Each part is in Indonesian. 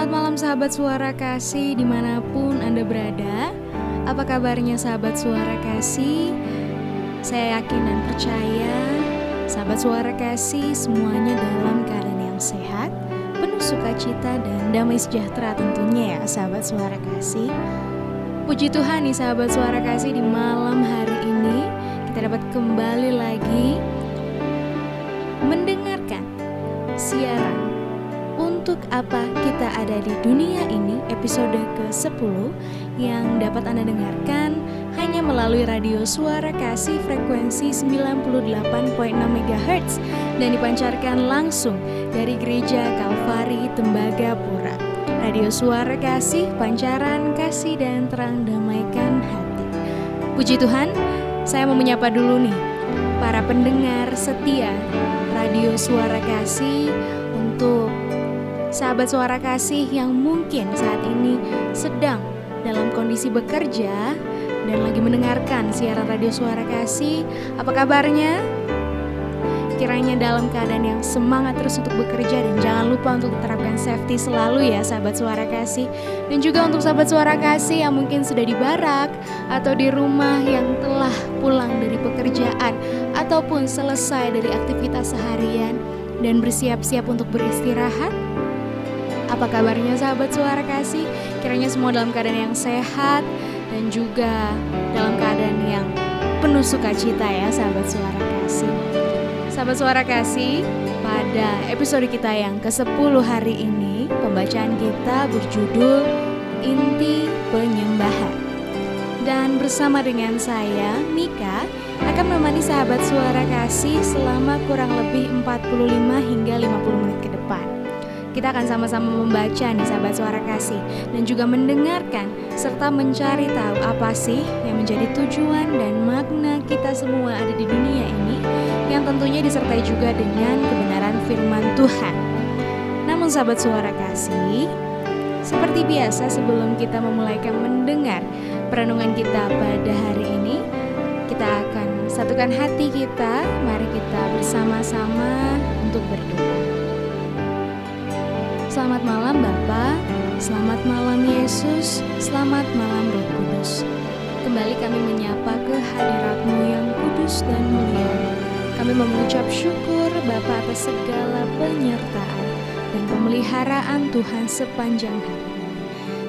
selamat malam sahabat suara kasih di mana pun Anda berada Apa kabarnya sahabat suara kasih? Saya yakin dan percaya Sahabat suara kasih semuanya dalam keadaan yang sehat Penuh sukacita dan damai sejahtera tentunya ya sahabat suara kasih Puji Tuhan nih sahabat suara kasih di malam hari ini Kita dapat kembali lagi Mendengarkan siaran untuk apa kita ada di dunia ini episode ke-10 yang dapat Anda dengarkan hanya melalui radio suara kasih frekuensi 98.6 MHz dan dipancarkan langsung dari Gereja Kalvari Tembagapura. Radio suara kasih, pancaran kasih dan terang damaikan hati. Puji Tuhan, saya mau menyapa dulu nih para pendengar setia radio suara kasih untuk sahabat suara kasih yang mungkin saat ini sedang dalam kondisi bekerja dan lagi mendengarkan siaran radio suara kasih. Apa kabarnya? Kiranya dalam keadaan yang semangat terus untuk bekerja dan jangan lupa untuk terapkan safety selalu ya sahabat suara kasih. Dan juga untuk sahabat suara kasih yang mungkin sudah di barak atau di rumah yang telah pulang dari pekerjaan ataupun selesai dari aktivitas seharian dan bersiap-siap untuk beristirahat apa kabarnya sahabat suara kasih? Kiranya semua dalam keadaan yang sehat dan juga dalam keadaan yang penuh sukacita ya sahabat suara kasih. Sahabat suara kasih, pada episode kita yang ke-10 hari ini, pembacaan kita berjudul Inti Penyembahan. Dan bersama dengan saya, Mika, akan menemani sahabat suara kasih selama kurang lebih 45 hingga 50 menit ke. Kita akan sama-sama membaca nih sahabat suara kasih dan juga mendengarkan serta mencari tahu apa sih yang menjadi tujuan dan makna kita semua ada di dunia ini yang tentunya disertai juga dengan kebenaran firman Tuhan. Namun sahabat suara kasih, seperti biasa sebelum kita memulaikan mendengar perenungan kita pada hari ini, kita akan satukan hati kita, mari kita bersama-sama untuk berdoa. Selamat malam Bapa, selamat malam Yesus, selamat malam Roh Kudus. Kembali kami menyapa kehadiratmu yang kudus dan mulia. Kami mengucap syukur Bapa atas segala penyertaan dan pemeliharaan Tuhan sepanjang hari.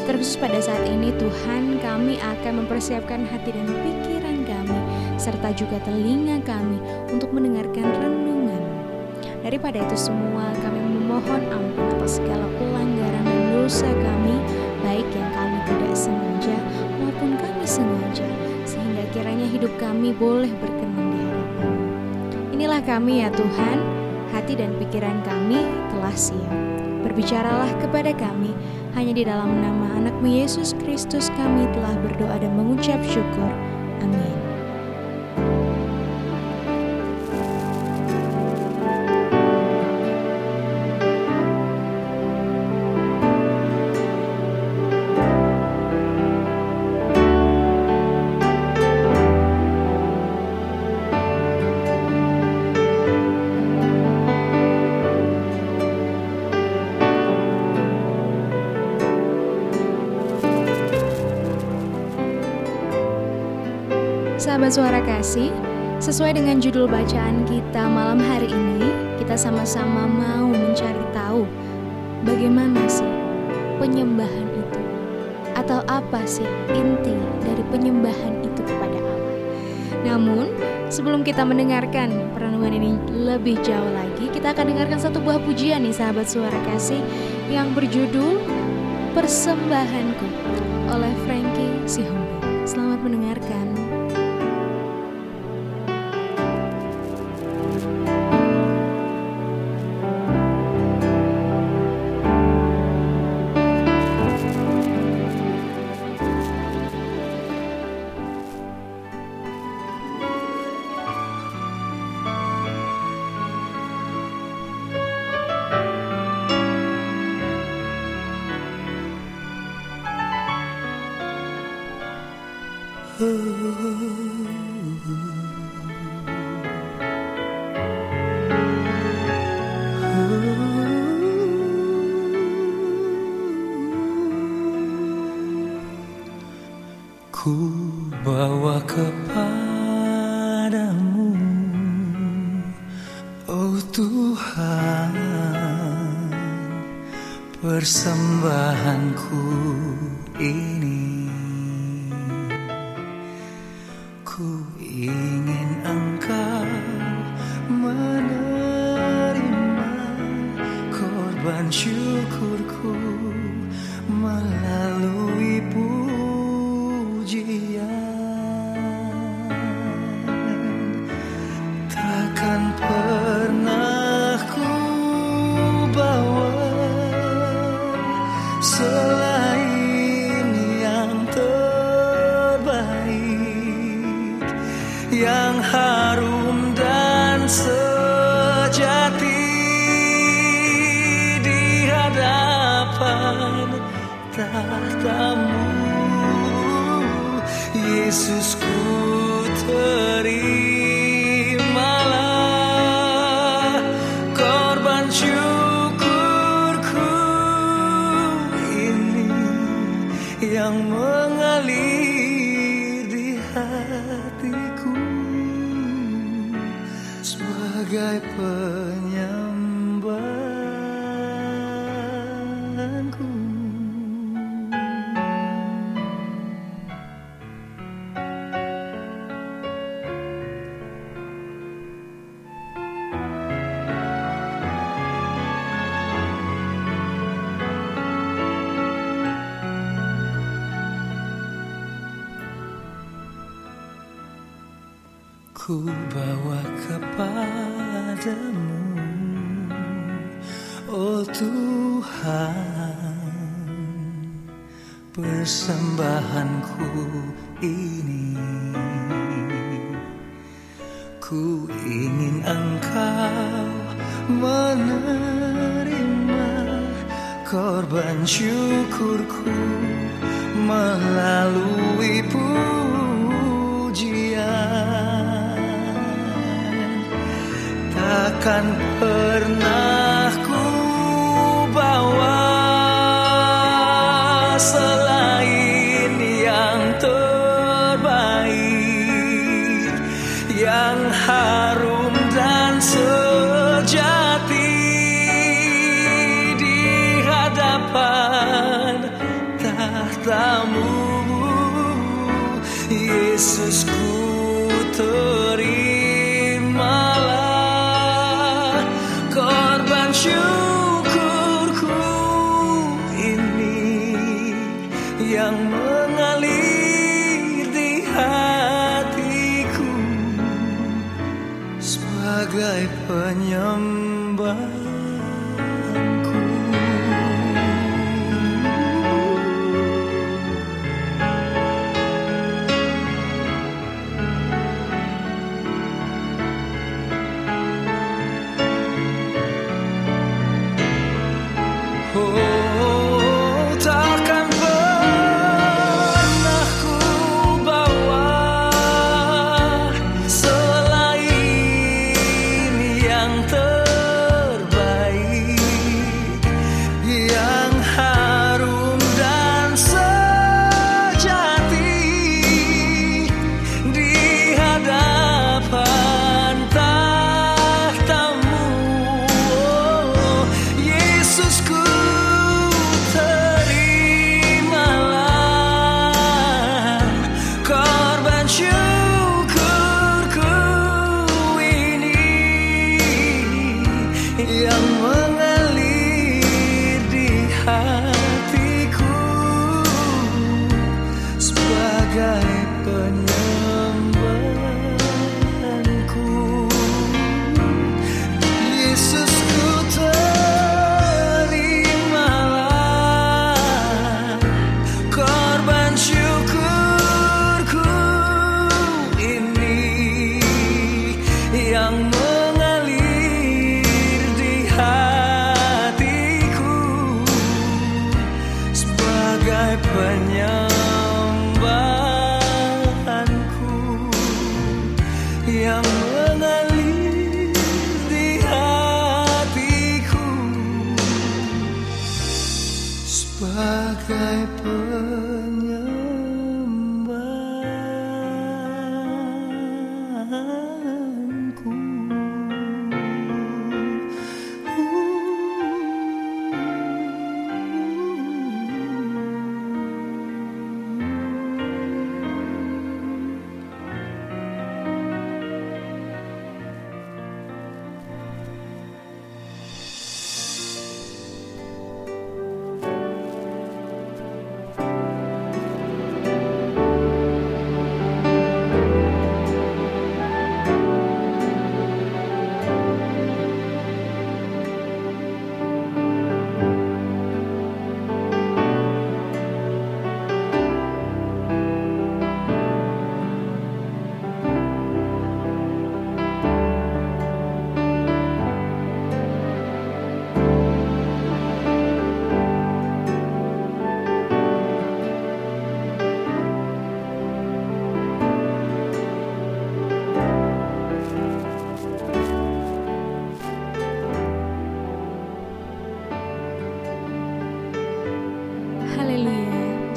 Terkhusus pada saat ini Tuhan kami akan mempersiapkan hati dan pikiran kami serta juga telinga kami untuk mendengarkan renungan. Daripada itu semua kami memohon ampun atas segala pelanggaran dan dosa kami, baik yang kami tidak sengaja maupun kami sengaja, sehingga kiranya hidup kami boleh berkenan di hadapan Inilah kami ya Tuhan, hati dan pikiran kami telah siap. Berbicaralah kepada kami, hanya di dalam nama anakmu Yesus Kristus kami telah berdoa dan mengucap syukur. Amin. Suara kasih, sesuai dengan judul bacaan kita malam hari ini, kita sama-sama mau mencari tahu bagaimana sih penyembahan itu, atau apa sih inti dari penyembahan itu kepada Allah. Namun, sebelum kita mendengarkan perenungan ini lebih jauh lagi, kita akan dengarkan satu buah pujian nih sahabat suara kasih yang berjudul Persembahanku oleh Frankie Sihombe. Selamat mendengarkan. Persembahanku ini menerima Korban syukurku melalui pujian. Takkan pernah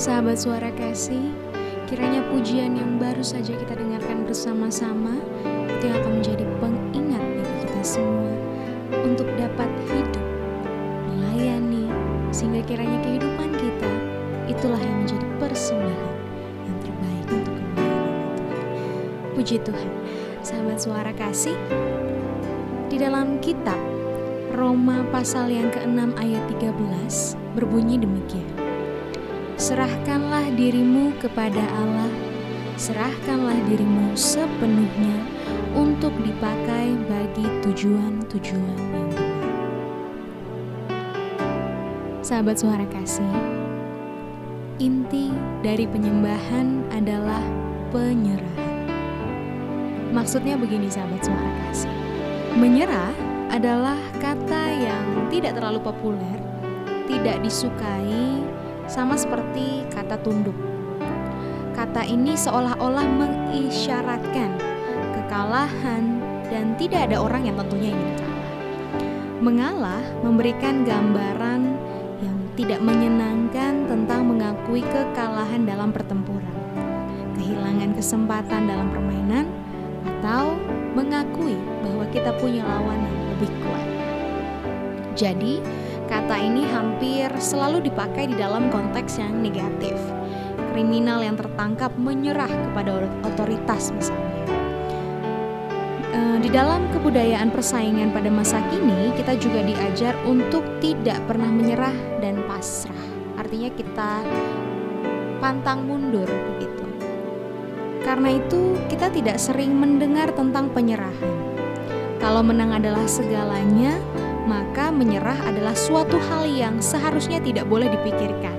Sahabat suara kasih, kiranya pujian yang baru saja kita dengarkan bersama-sama itu akan menjadi pengingat bagi kita semua untuk dapat hidup, melayani, sehingga kiranya kehidupan kita itulah yang menjadi persembahan yang terbaik untuk kemuliaan Tuhan. Puji Tuhan, sahabat suara kasih, di dalam kitab Roma pasal yang ke-6 ayat 13 berbunyi demikian. Serahkanlah dirimu kepada Allah, serahkanlah dirimu sepenuhnya untuk dipakai bagi tujuan-tujuan yang benar. Sahabat suara kasih, inti dari penyembahan adalah penyerahan. Maksudnya begini sahabat suara kasih. Menyerah adalah kata yang tidak terlalu populer, tidak disukai, sama seperti kata tunduk. Kata ini seolah-olah mengisyaratkan kekalahan dan tidak ada orang yang tentunya ingin kalah. Mengalah memberikan gambaran yang tidak menyenangkan tentang mengakui kekalahan dalam pertempuran, kehilangan kesempatan dalam permainan, atau mengakui bahwa kita punya lawan yang lebih kuat. Jadi, Kata ini hampir selalu dipakai di dalam konteks yang negatif. Kriminal yang tertangkap menyerah kepada otoritas misalnya. E, di dalam kebudayaan persaingan pada masa kini, kita juga diajar untuk tidak pernah menyerah dan pasrah. Artinya kita pantang mundur begitu. Karena itu, kita tidak sering mendengar tentang penyerahan. Kalau menang adalah segalanya, maka menyerah adalah suatu hal yang seharusnya tidak boleh dipikirkan.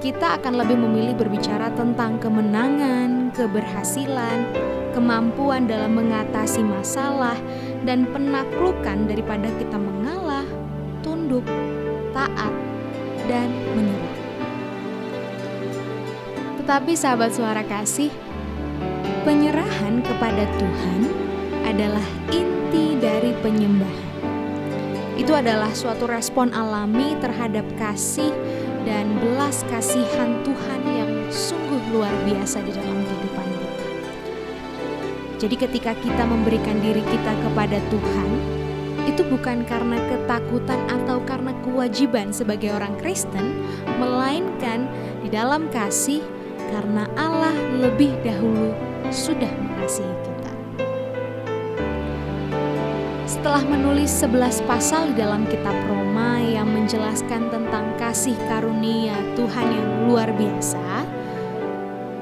Kita akan lebih memilih berbicara tentang kemenangan, keberhasilan, kemampuan dalam mengatasi masalah, dan penaklukan daripada kita mengalah, tunduk, taat, dan menyerah. Tetapi sahabat suara kasih, penyerahan kepada Tuhan adalah inti dari penyembahan itu adalah suatu respon alami terhadap kasih dan belas kasihan Tuhan yang sungguh luar biasa di dalam kehidupan kita. Jadi ketika kita memberikan diri kita kepada Tuhan, itu bukan karena ketakutan atau karena kewajiban sebagai orang Kristen, melainkan di dalam kasih karena Allah lebih dahulu sudah mengasihi kita. Setelah menulis 11 pasal dalam kitab Roma yang menjelaskan tentang kasih karunia Tuhan yang luar biasa,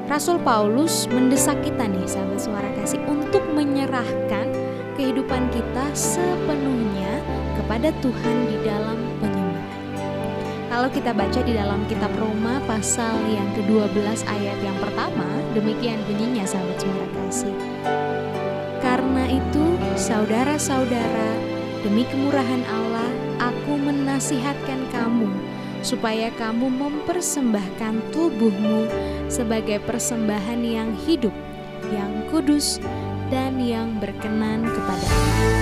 Rasul Paulus mendesak kita nih sahabat suara kasih untuk menyerahkan kehidupan kita sepenuhnya kepada Tuhan di dalam penyembahan. Kalau kita baca di dalam kitab Roma pasal yang ke-12 ayat yang pertama, demikian bunyinya sahabat suara kasih. Saudara-saudara, demi kemurahan Allah, aku menasihatkan kamu supaya kamu mempersembahkan tubuhmu sebagai persembahan yang hidup, yang kudus, dan yang berkenan kepada Allah.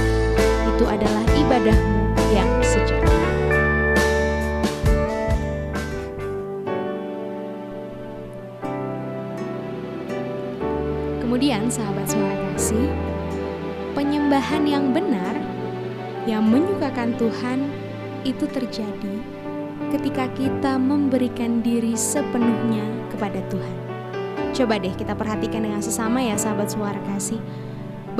Itu adalah ibadahmu yang sejati. Kemudian sahabat suara kasih, penyembahan yang benar yang menyukakan Tuhan itu terjadi ketika kita memberikan diri sepenuhnya kepada Tuhan. Coba deh kita perhatikan dengan sesama ya sahabat suara kasih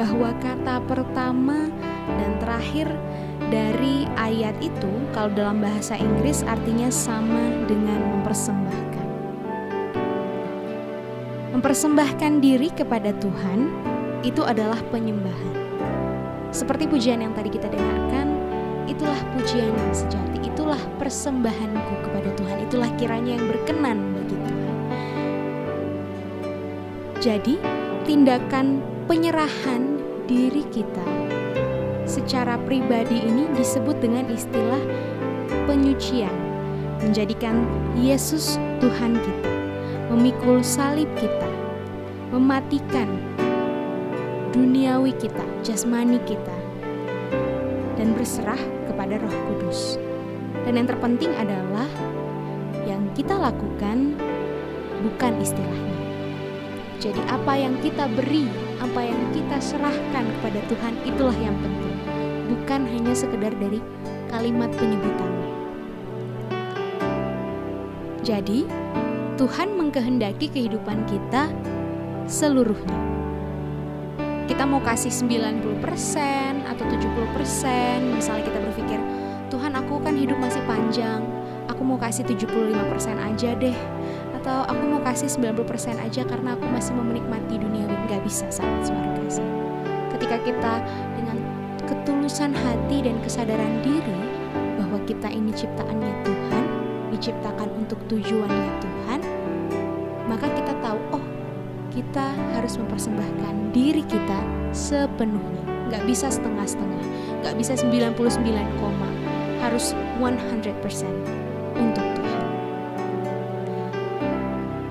bahwa kata pertama dan terakhir dari ayat itu kalau dalam bahasa Inggris artinya sama dengan mempersembahkan. Mempersembahkan diri kepada Tuhan itu adalah penyembahan. Seperti pujian yang tadi kita dengarkan, itulah pujian yang sejati, itulah persembahanku kepada Tuhan, itulah kiranya yang berkenan bagi Tuhan. Jadi, tindakan penyerahan diri kita secara pribadi ini disebut dengan istilah penyucian, menjadikan Yesus Tuhan kita memikul salib kita, mematikan duniawi kita, jasmani kita, dan berserah kepada Roh Kudus. Dan yang terpenting adalah yang kita lakukan bukan istilahnya. Jadi apa yang kita beri, apa yang kita serahkan kepada Tuhan itulah yang penting. Bukan hanya sekedar dari kalimat penyebutan. Jadi, Tuhan mengkehendaki kehidupan kita seluruhnya. Kita mau kasih 90% atau 70%, misalnya kita berpikir, Tuhan aku kan hidup masih panjang, aku mau kasih 75% aja deh. Atau aku mau kasih 90% aja karena aku masih mau menikmati dunia Gak bisa sahabat suara kasih. Ketika kita dengan ketulusan hati dan kesadaran diri bahwa kita ini ciptaannya Tuhan, diciptakan untuk tujuannya Tuhan, maka kita tahu, oh kita harus mempersembahkan diri kita sepenuhnya. Gak bisa setengah-setengah, gak bisa 99, harus 100% untuk Tuhan.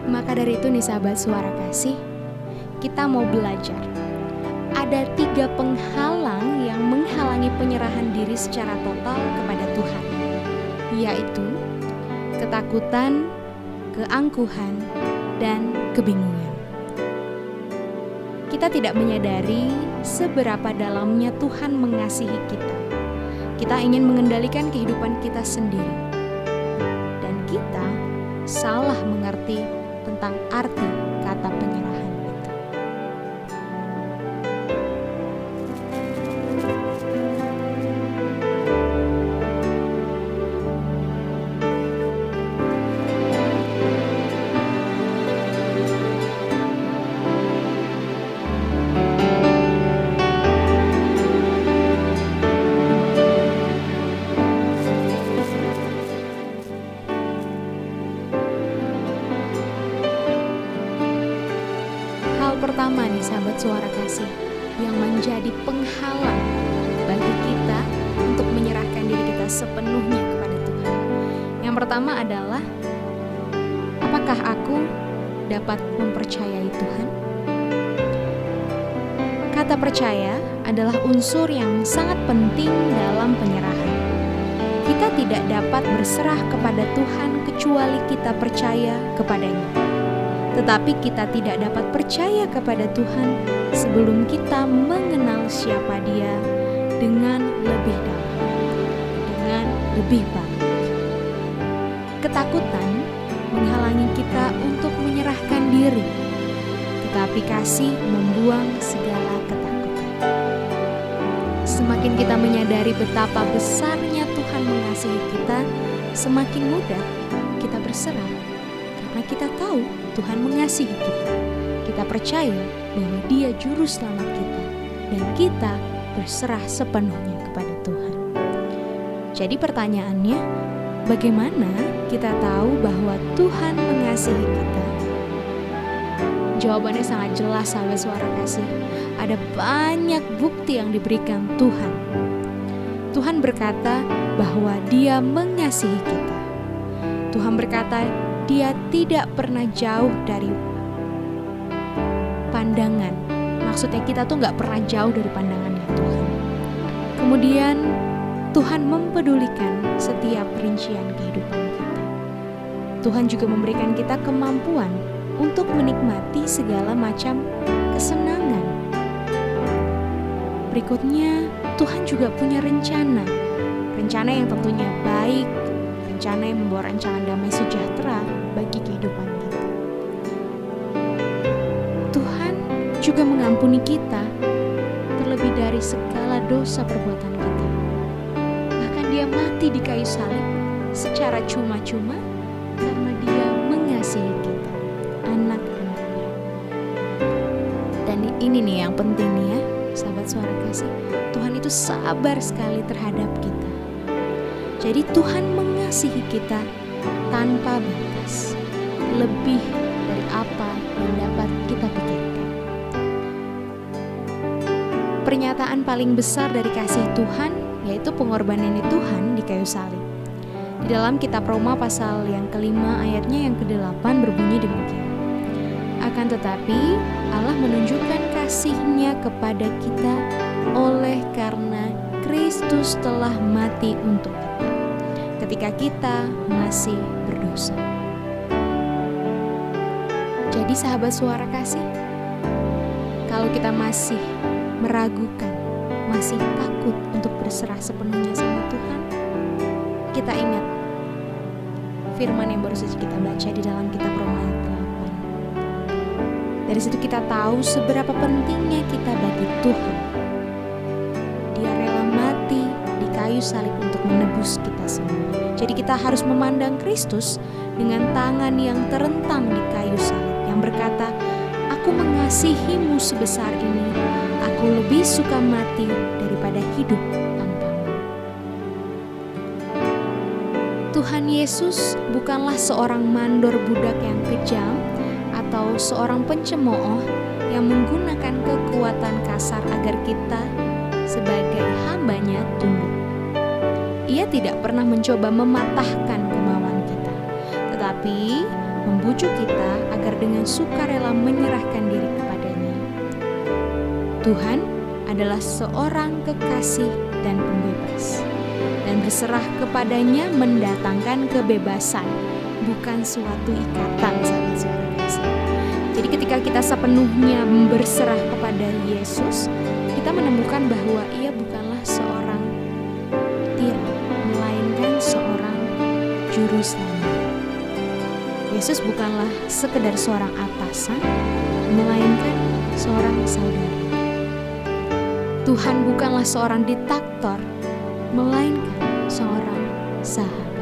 Maka dari itu nih sahabat suara kasih, kita mau belajar. Ada tiga penghalang yang menghalangi penyerahan diri secara total kepada Tuhan, yaitu ketakutan, keangkuhan, dan kebingungan. Kita tidak menyadari seberapa dalamnya Tuhan mengasihi kita. Kita ingin mengendalikan kehidupan kita sendiri, dan kita salah mengerti tentang arti kata penyerahan. Unsur yang sangat penting dalam penyerahan. Kita tidak dapat berserah kepada Tuhan kecuali kita percaya kepadanya tetapi kita tidak dapat percaya kepada Tuhan sebelum kita mengenal siapa Dia dengan lebih dalam, dengan lebih baik. Ketakutan menghalangi kita untuk menyerahkan diri, tetapi kasih membuang segala ketakutan. Semakin kita menyadari betapa besarnya Tuhan mengasihi kita, semakin mudah kita berserah karena kita tahu Tuhan mengasihi kita. Kita percaya bahwa Dia juru selamat kita dan kita berserah sepenuhnya kepada Tuhan. Jadi pertanyaannya, bagaimana kita tahu bahwa Tuhan mengasihi kita? Jawabannya sangat jelas sahabat suara kasih. Ada banyak bukti yang diberikan Tuhan. Tuhan berkata bahwa dia mengasihi kita. Tuhan berkata dia tidak pernah jauh dari pandangan. Maksudnya kita tuh nggak pernah jauh dari pandangannya Tuhan. Kemudian Tuhan mempedulikan setiap rincian kehidupan kita. Tuhan juga memberikan kita kemampuan untuk menikmati segala macam kesenangan. Berikutnya, Tuhan juga punya rencana. Rencana yang tentunya baik, rencana yang membawa rancangan damai sejahtera bagi kehidupan kita. Tuhan juga mengampuni kita terlebih dari segala dosa perbuatan kita. Bahkan dia mati di kayu salib secara cuma-cuma karena dia mengasihi kita, anak-anaknya. Dan ini nih yang penting nih ya, suara kasih. Tuhan itu sabar sekali terhadap kita. Jadi Tuhan mengasihi kita tanpa batas, lebih dari apa yang dapat kita pikirkan. Pernyataan paling besar dari kasih Tuhan yaitu pengorbanan Tuhan di kayu salib. Di dalam kitab Roma pasal yang kelima ayatnya yang kedelapan berbunyi demikian. Akan tetapi Allah menunjukkan kasihnya kepada kita oleh karena Kristus telah mati untuk kita ketika kita masih berdosa. Jadi sahabat suara kasih, kalau kita masih meragukan, masih takut untuk berserah sepenuhnya sama Tuhan, kita ingat firman yang baru saja kita baca di dalam kitab Roma ayat 8. Dari situ kita tahu seberapa pentingnya kita bagi Tuhan. Dia rela mati di kayu salib untuk menebus kita semua. Jadi kita harus memandang Kristus dengan tangan yang terentang di kayu salib yang berkata, Aku mengasihimu sebesar ini, aku lebih suka mati daripada hidup. Tuhan Yesus bukanlah seorang mandor budak yang kejam atau seorang pencemooh yang menggunakan kekuatan kasar agar kita sebagai hambanya tunduk. Ia tidak pernah mencoba mematahkan kemauan kita, tetapi membujuk kita agar dengan sukarela menyerahkan diri kepadanya. Tuhan adalah seorang kekasih dan pembebas dan berserah kepadanya mendatangkan kebebasan, bukan suatu ikatan sahabat suara kasih. Jadi ketika kita sepenuhnya berserah kepada Yesus, kita menemukan bahwa ia bukanlah seorang tiran, melainkan seorang juru. Yesus bukanlah sekedar seorang atasan, melainkan seorang saudara. Tuhan bukanlah seorang diktator, melainkan seorang sahabat.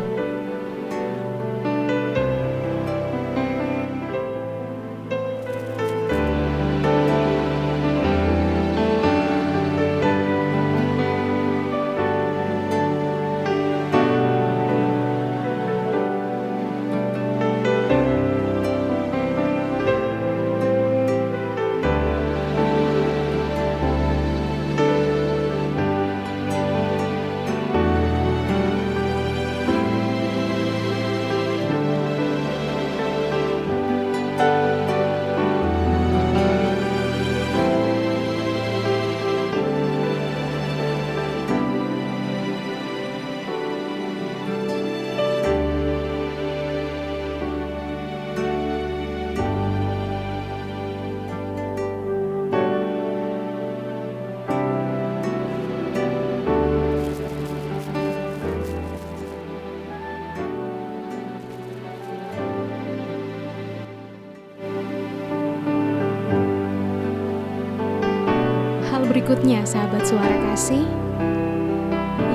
Sahabat suara kasih,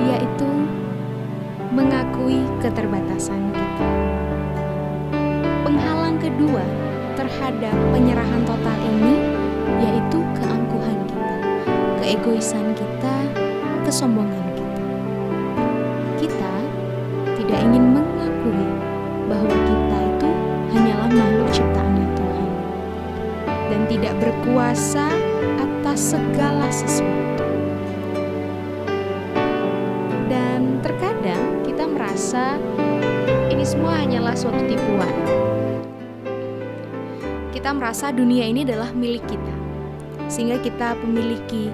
yaitu mengakui keterbatasan kita. Penghalang kedua terhadap penyerahan total ini yaitu keangkuhan kita, keegoisan kita, kesombongan kita. Kita tidak ingin mengakui bahwa kita itu hanyalah makhluk ciptaannya Tuhan dan tidak berkuasa segala sesuatu. Dan terkadang kita merasa ini semua hanyalah suatu tipuan. Kita merasa dunia ini adalah milik kita, sehingga kita memiliki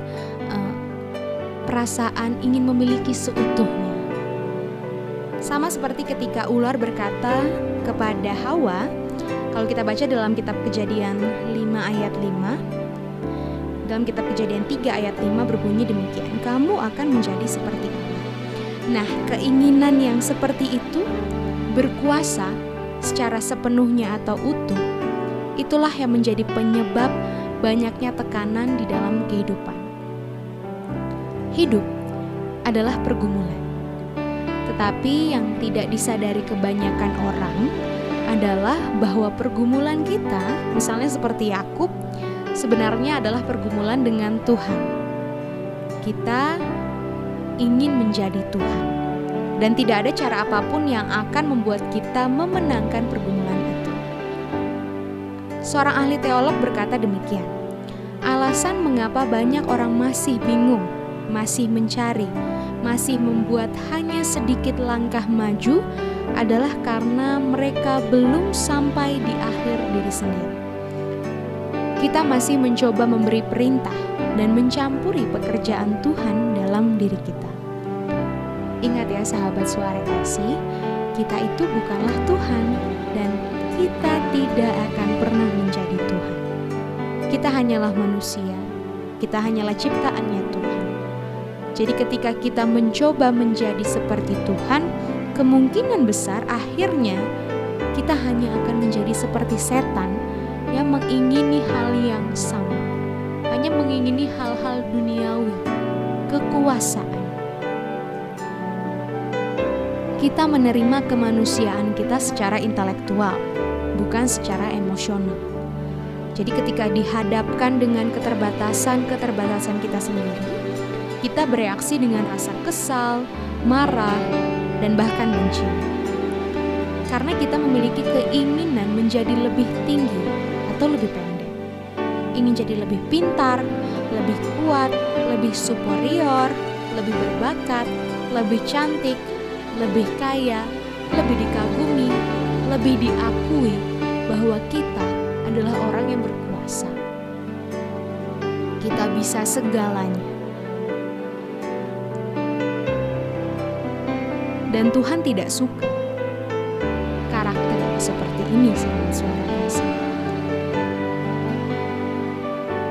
uh, perasaan ingin memiliki seutuhnya. Sama seperti ketika ular berkata kepada Hawa, kalau kita baca dalam kitab Kejadian 5 ayat 5, dalam kitab Kejadian 3 ayat 5 berbunyi demikian, kamu akan menjadi seperti Allah. Nah, keinginan yang seperti itu berkuasa secara sepenuhnya atau utuh. Itulah yang menjadi penyebab banyaknya tekanan di dalam kehidupan. Hidup adalah pergumulan. Tetapi yang tidak disadari kebanyakan orang adalah bahwa pergumulan kita, misalnya seperti Yakub, sebenarnya adalah pergumulan dengan Tuhan. Kita ingin menjadi Tuhan, dan tidak ada cara apa pun yang akan membuat kita memenangkan pergumulan itu. Seorang ahli teolog berkata demikian: alasan mengapa banyak orang masih bingung, masih mencari, masih membuat hanya sedikit langkah maju adalah karena mereka belum sampai di akhir diri sendiri. Kita masih mencoba memberi perintah dan mencampuri pekerjaan Tuhan dalam diri kita. Ingat ya sahabat suara kasih, kita itu bukanlah Tuhan dan kita tidak akan pernah menjadi Tuhan. Kita hanyalah manusia, kita hanyalah ciptaannya Tuhan. Jadi, ketika kita mencoba menjadi seperti Tuhan, kemungkinan besar akhirnya kita hanya akan menjadi seperti setan mengingini hal yang sama, hanya mengingini hal-hal duniawi, kekuasaan. Kita menerima kemanusiaan kita secara intelektual, bukan secara emosional. Jadi, ketika dihadapkan dengan keterbatasan-keterbatasan kita sendiri, kita bereaksi dengan rasa kesal, marah, dan bahkan benci. Karena kita memiliki keinginan menjadi lebih tinggi atau lebih pendek. Ingin jadi lebih pintar, lebih kuat, lebih superior, lebih berbakat, lebih cantik, lebih kaya, lebih dikagumi, lebih diakui bahwa kita adalah orang yang berkuasa. Kita bisa segalanya. Dan Tuhan tidak suka karakter seperti ini sahabat suara kasih.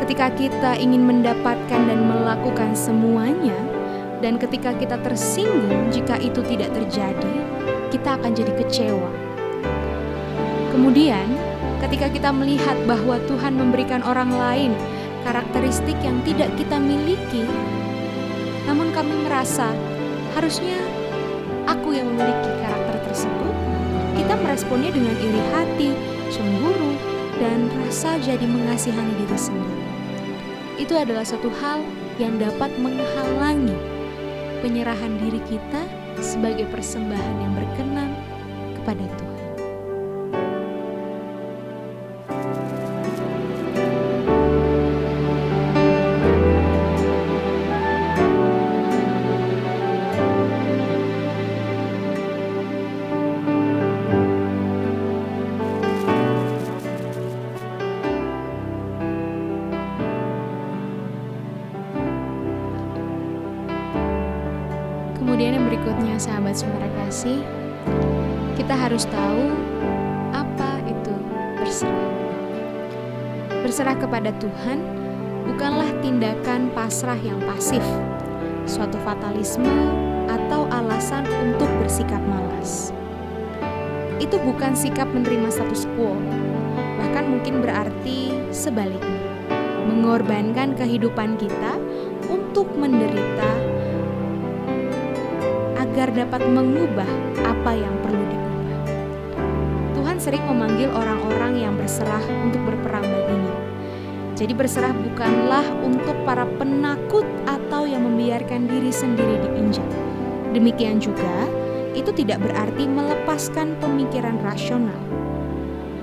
Ketika kita ingin mendapatkan dan melakukan semuanya, dan ketika kita tersinggung jika itu tidak terjadi, kita akan jadi kecewa. Kemudian, ketika kita melihat bahwa Tuhan memberikan orang lain karakteristik yang tidak kita miliki, namun kami merasa harusnya aku yang memiliki karakter tersebut, kita meresponnya dengan iri hati, cemburu, dan rasa jadi mengasihani diri sendiri. Itu adalah satu hal yang dapat menghalangi penyerahan diri kita sebagai persembahan yang berkenan kepada Tuhan. Berserah kepada Tuhan bukanlah tindakan pasrah yang pasif, suatu fatalisme atau alasan untuk bersikap malas. Itu bukan sikap menerima status quo, bahkan mungkin berarti sebaliknya, mengorbankan kehidupan kita untuk menderita agar dapat mengubah apa yang perlu diubah. Tuhan sering memanggil orang-orang yang berserah untuk baginya. Jadi berserah bukanlah untuk para penakut atau yang membiarkan diri sendiri diinjak. Demikian juga, itu tidak berarti melepaskan pemikiran rasional.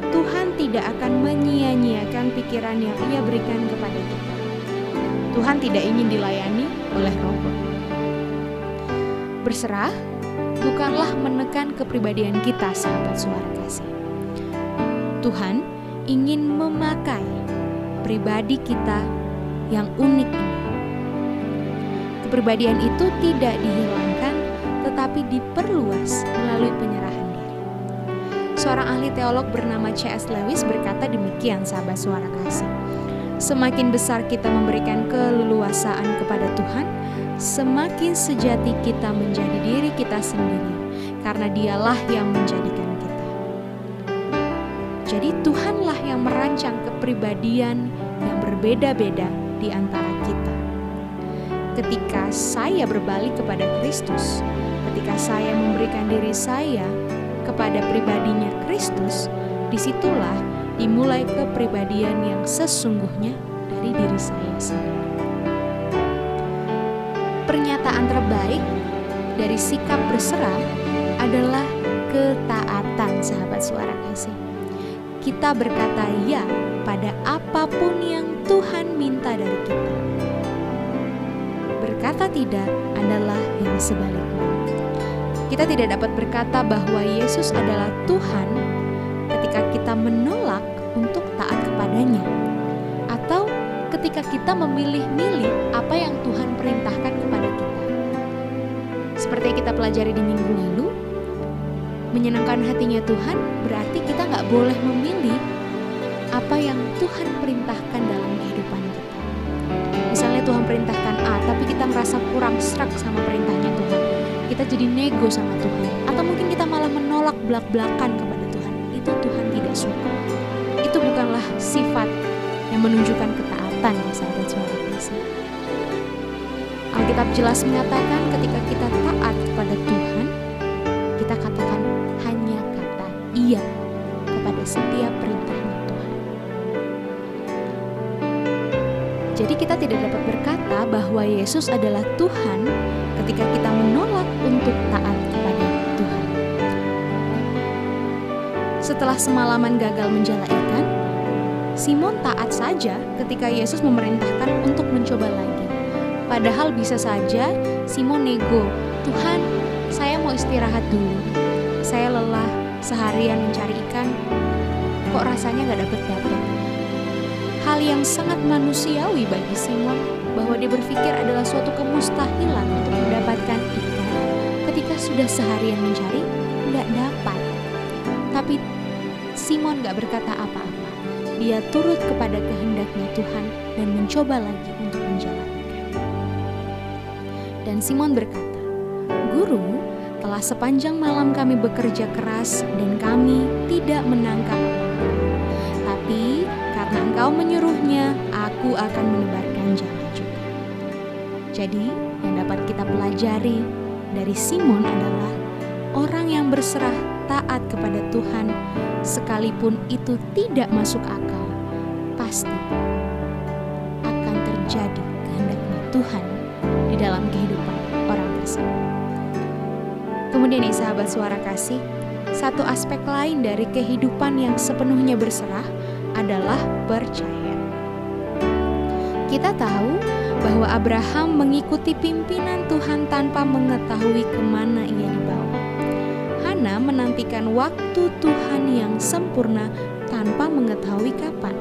Tuhan tidak akan menyia-nyiakan pikiran yang ia berikan kepada kita. Tuhan tidak ingin dilayani oleh robot. Berserah bukanlah menekan kepribadian kita, sahabat suara kasih. Tuhan ingin memakai pribadi kita yang unik ini. Kepribadian itu tidak dihilangkan, tetapi diperluas melalui penyerahan diri. Seorang ahli teolog bernama C.S. Lewis berkata demikian, sahabat suara kasih. Semakin besar kita memberikan keleluasaan kepada Tuhan, semakin sejati kita menjadi diri kita sendiri, karena Dialah yang menjadikan kita. Jadi, Tuhanlah yang merancang kepribadian berbeda-beda di antara kita. Ketika saya berbalik kepada Kristus, ketika saya memberikan diri saya kepada pribadinya Kristus, di situlah dimulai kepribadian yang sesungguhnya dari diri saya sendiri pernyataan terbaik dari sikap berserah adalah ketaatan sahabat suara kasih. Kita berkata ya pada apa pun yang Tuhan minta dari kita. Berkata tidak adalah yang sebaliknya. Kita tidak dapat berkata bahwa Yesus adalah Tuhan ketika kita menolak untuk taat kepadanya. Atau ketika kita memilih-milih apa yang Tuhan perintahkan kepada kita. Seperti yang kita pelajari di minggu lalu, menyenangkan hatinya Tuhan berarti kita nggak boleh memilih apa yang Tuhan perintahkan dalam kehidupan kita. Misalnya Tuhan perintahkan A, tapi kita merasa kurang serak sama perintahnya Tuhan. Kita jadi nego sama Tuhan. Atau mungkin kita malah menolak belak-belakan kepada Tuhan. Itu Tuhan tidak suka. Itu bukanlah sifat yang menunjukkan ketaatan ya sahabat suara. Alkitab jelas menyatakan ketika kita taat kepada Tuhan, kita katakan iya kepada setiap perintahnya Tuhan. Jadi kita tidak dapat berkata bahwa Yesus adalah Tuhan ketika kita menolak untuk taat kepada Tuhan. Setelah semalaman gagal menjala ikan, Simon taat saja ketika Yesus memerintahkan untuk mencoba lagi. Padahal bisa saja Simon nego, Tuhan saya mau istirahat dulu. Saya lelah seharian mencari ikan, kok rasanya gak dapet-dapet. Hal yang sangat manusiawi bagi Simon bahwa dia berpikir adalah suatu kemustahilan untuk mendapatkan ikan ketika sudah seharian mencari, nggak dapat. Tapi Simon gak berkata apa-apa dia turut kepada kehendaknya Tuhan dan mencoba lagi untuk menjalankan. Dan Simon berkata, Guru, sepanjang malam kami bekerja keras dan kami tidak menangkap. Tapi karena engkau menyuruhnya, aku akan menebarkan jala juga. Jadi, yang dapat kita pelajari dari Simon adalah orang yang berserah taat kepada Tuhan sekalipun itu tidak masuk akal, pasti akan terjadi kehendaknya Tuhan di dalam kehidupan orang tersebut. Kemudian nih sahabat suara kasih, satu aspek lain dari kehidupan yang sepenuhnya berserah adalah percaya. Kita tahu bahwa Abraham mengikuti pimpinan Tuhan tanpa mengetahui ke mana ia dibawa. Hana menantikan waktu Tuhan yang sempurna tanpa mengetahui kapan.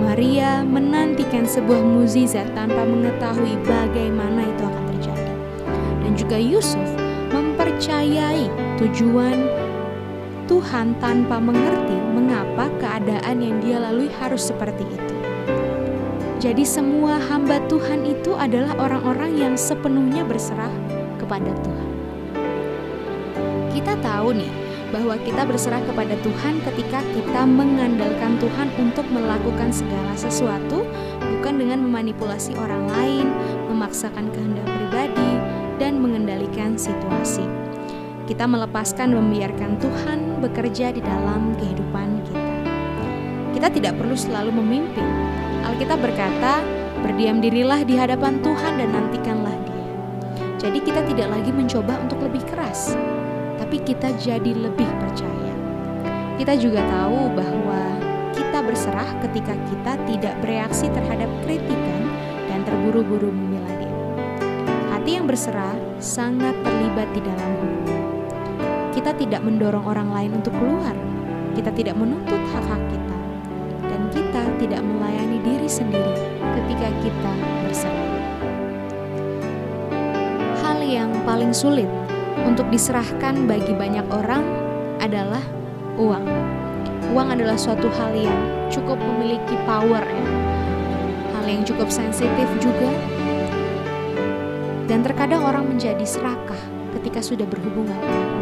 Maria menantikan sebuah mukjizat tanpa mengetahui bagaimana itu akan terjadi. Dan juga Yusuf mempercayai tujuan Tuhan tanpa mengerti mengapa keadaan yang dia lalui harus seperti itu. Jadi semua hamba Tuhan itu adalah orang-orang yang sepenuhnya berserah kepada Tuhan. Kita tahu nih bahwa kita berserah kepada Tuhan ketika kita mengandalkan Tuhan untuk melakukan segala sesuatu bukan dengan memanipulasi orang lain, memaksakan kehendak pribadi, dan mengendalikan situasi. Kita melepaskan membiarkan Tuhan bekerja di dalam kehidupan kita. Kita tidak perlu selalu memimpin. Alkitab berkata, "Berdiam dirilah di hadapan Tuhan dan nantikanlah Dia." Jadi kita tidak lagi mencoba untuk lebih keras, tapi kita jadi lebih percaya. Kita juga tahu bahwa kita berserah ketika kita tidak bereaksi terhadap kritikan dan terburu-buru memilah diri. Hati yang berserah sangat terlibat di dalam hubungan. Kita tidak mendorong orang lain untuk keluar. Kita tidak menuntut hak-hak kita. Dan kita tidak melayani diri sendiri ketika kita berserah. Hal yang paling sulit untuk diserahkan bagi banyak orang adalah uang. Uang adalah suatu hal yang cukup memiliki power ya. Hal yang cukup sensitif juga. Dan terkadang orang menjadi serakah ketika sudah berhubungan.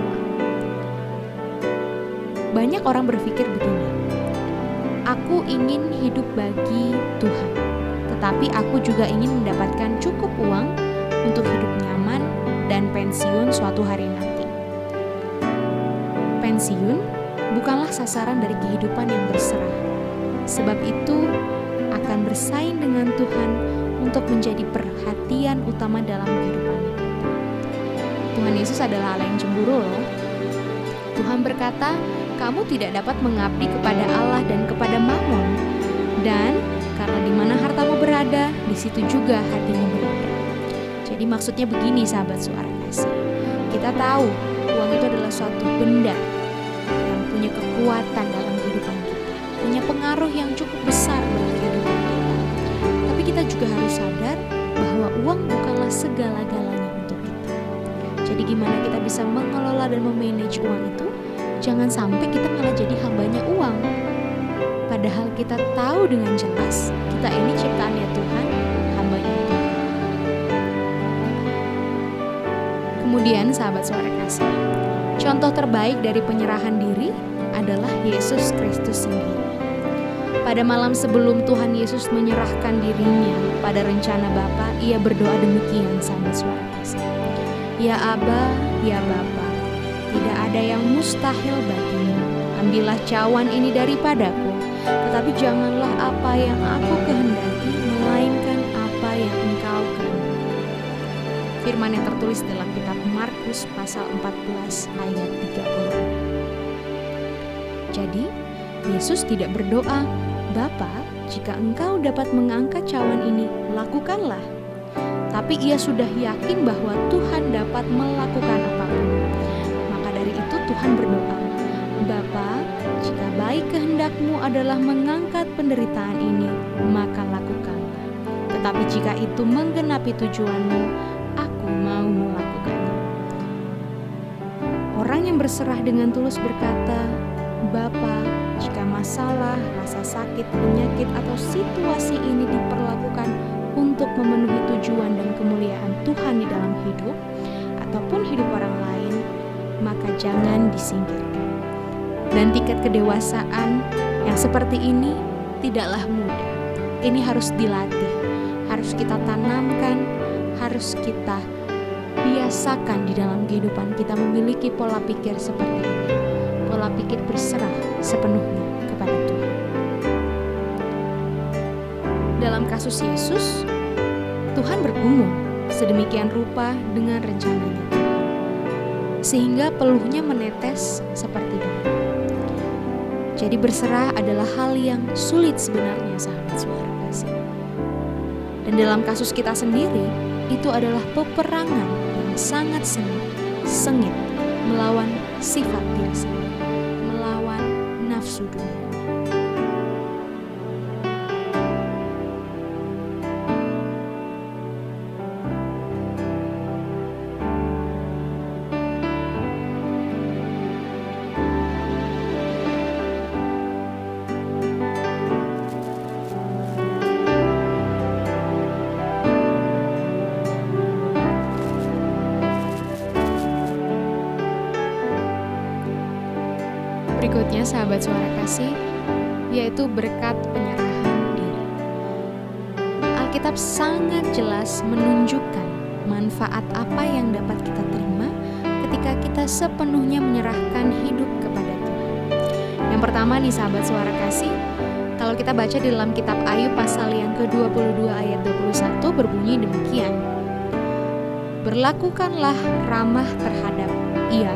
Banyak orang berpikir begini. Aku ingin hidup bagi Tuhan, tetapi aku juga ingin mendapatkan cukup uang untuk hidup nyaman dan pensiun suatu hari nanti. Pensiun bukanlah sasaran dari kehidupan yang berserah. Sebab itu akan bersaing dengan Tuhan untuk menjadi perhatian utama dalam kehidupan kita. Tuhan Yesus adalah Allah yang cemburu loh. Tuhan berkata, kamu tidak dapat mengabdi kepada Allah dan kepada Mammon. Dan karena di mana hartamu berada, di situ juga hatimu berada. Jadi maksudnya begini sahabat suara kasih. Kita tahu uang itu adalah suatu benda yang punya kekuatan dalam kehidupan kita. Punya pengaruh yang cukup besar bagi kehidupan kita. Tapi kita juga harus sadar bahwa uang bukanlah segala-galanya untuk kita. Jadi gimana kita bisa mengelola dan memanage uang itu? Jangan sampai kita malah jadi hambanya uang. Padahal kita tahu dengan jelas kita ini ciptaannya Tuhan, hambanya Tuhan. Kemudian sahabat suara kasih, contoh terbaik dari penyerahan diri adalah Yesus Kristus sendiri. Pada malam sebelum Tuhan Yesus menyerahkan dirinya pada rencana Bapa, ia berdoa demikian sahabat suara kasih. Ya Aba, ya Bapa, tidak ada yang mustahil bagimu. Ambillah cawan ini daripadaku, tetapi janganlah apa yang aku kehendaki, melainkan apa yang engkau kehendaki. Firman yang tertulis dalam kitab Markus pasal 14 ayat 30. Jadi, Yesus tidak berdoa, Bapa, jika engkau dapat mengangkat cawan ini, lakukanlah. Tapi ia sudah yakin bahwa Tuhan dapat melakukan apa pun. Tuhan berdoa, Bapa, jika baik kehendakmu adalah mengangkat penderitaan ini, maka lakukanlah. Tetapi jika itu menggenapi tujuanmu, aku mau melakukannya. Orang yang berserah dengan tulus berkata, Bapa, jika masalah, rasa sakit, penyakit, atau situasi ini diperlakukan untuk memenuhi tujuan dan kemuliaan Tuhan di dalam hidup ataupun hidup orang lain, maka jangan disingkirkan. Dan tingkat kedewasaan yang seperti ini tidaklah mudah. Ini harus dilatih, harus kita tanamkan, harus kita biasakan di dalam kehidupan kita memiliki pola pikir seperti ini. Pola pikir berserah sepenuhnya kepada Tuhan. Dalam kasus Yesus, Tuhan bergumul sedemikian rupa dengan rencananya sehingga peluhnya menetes seperti darah. Jadi berserah adalah hal yang sulit sebenarnya sahabat suara kasih. Dan dalam kasus kita sendiri, itu adalah peperangan yang sangat sengit, sengit melawan sifat diri Sahabat suara kasih, yaitu berkat penyerahan diri. Alkitab sangat jelas menunjukkan manfaat apa yang dapat kita terima ketika kita sepenuhnya menyerahkan hidup kepada Tuhan. Yang pertama nih sahabat suara kasih, kalau kita baca di dalam kitab Ayub pasal yang ke-22 ayat 21 berbunyi demikian. Berlakukanlah ramah terhadap ia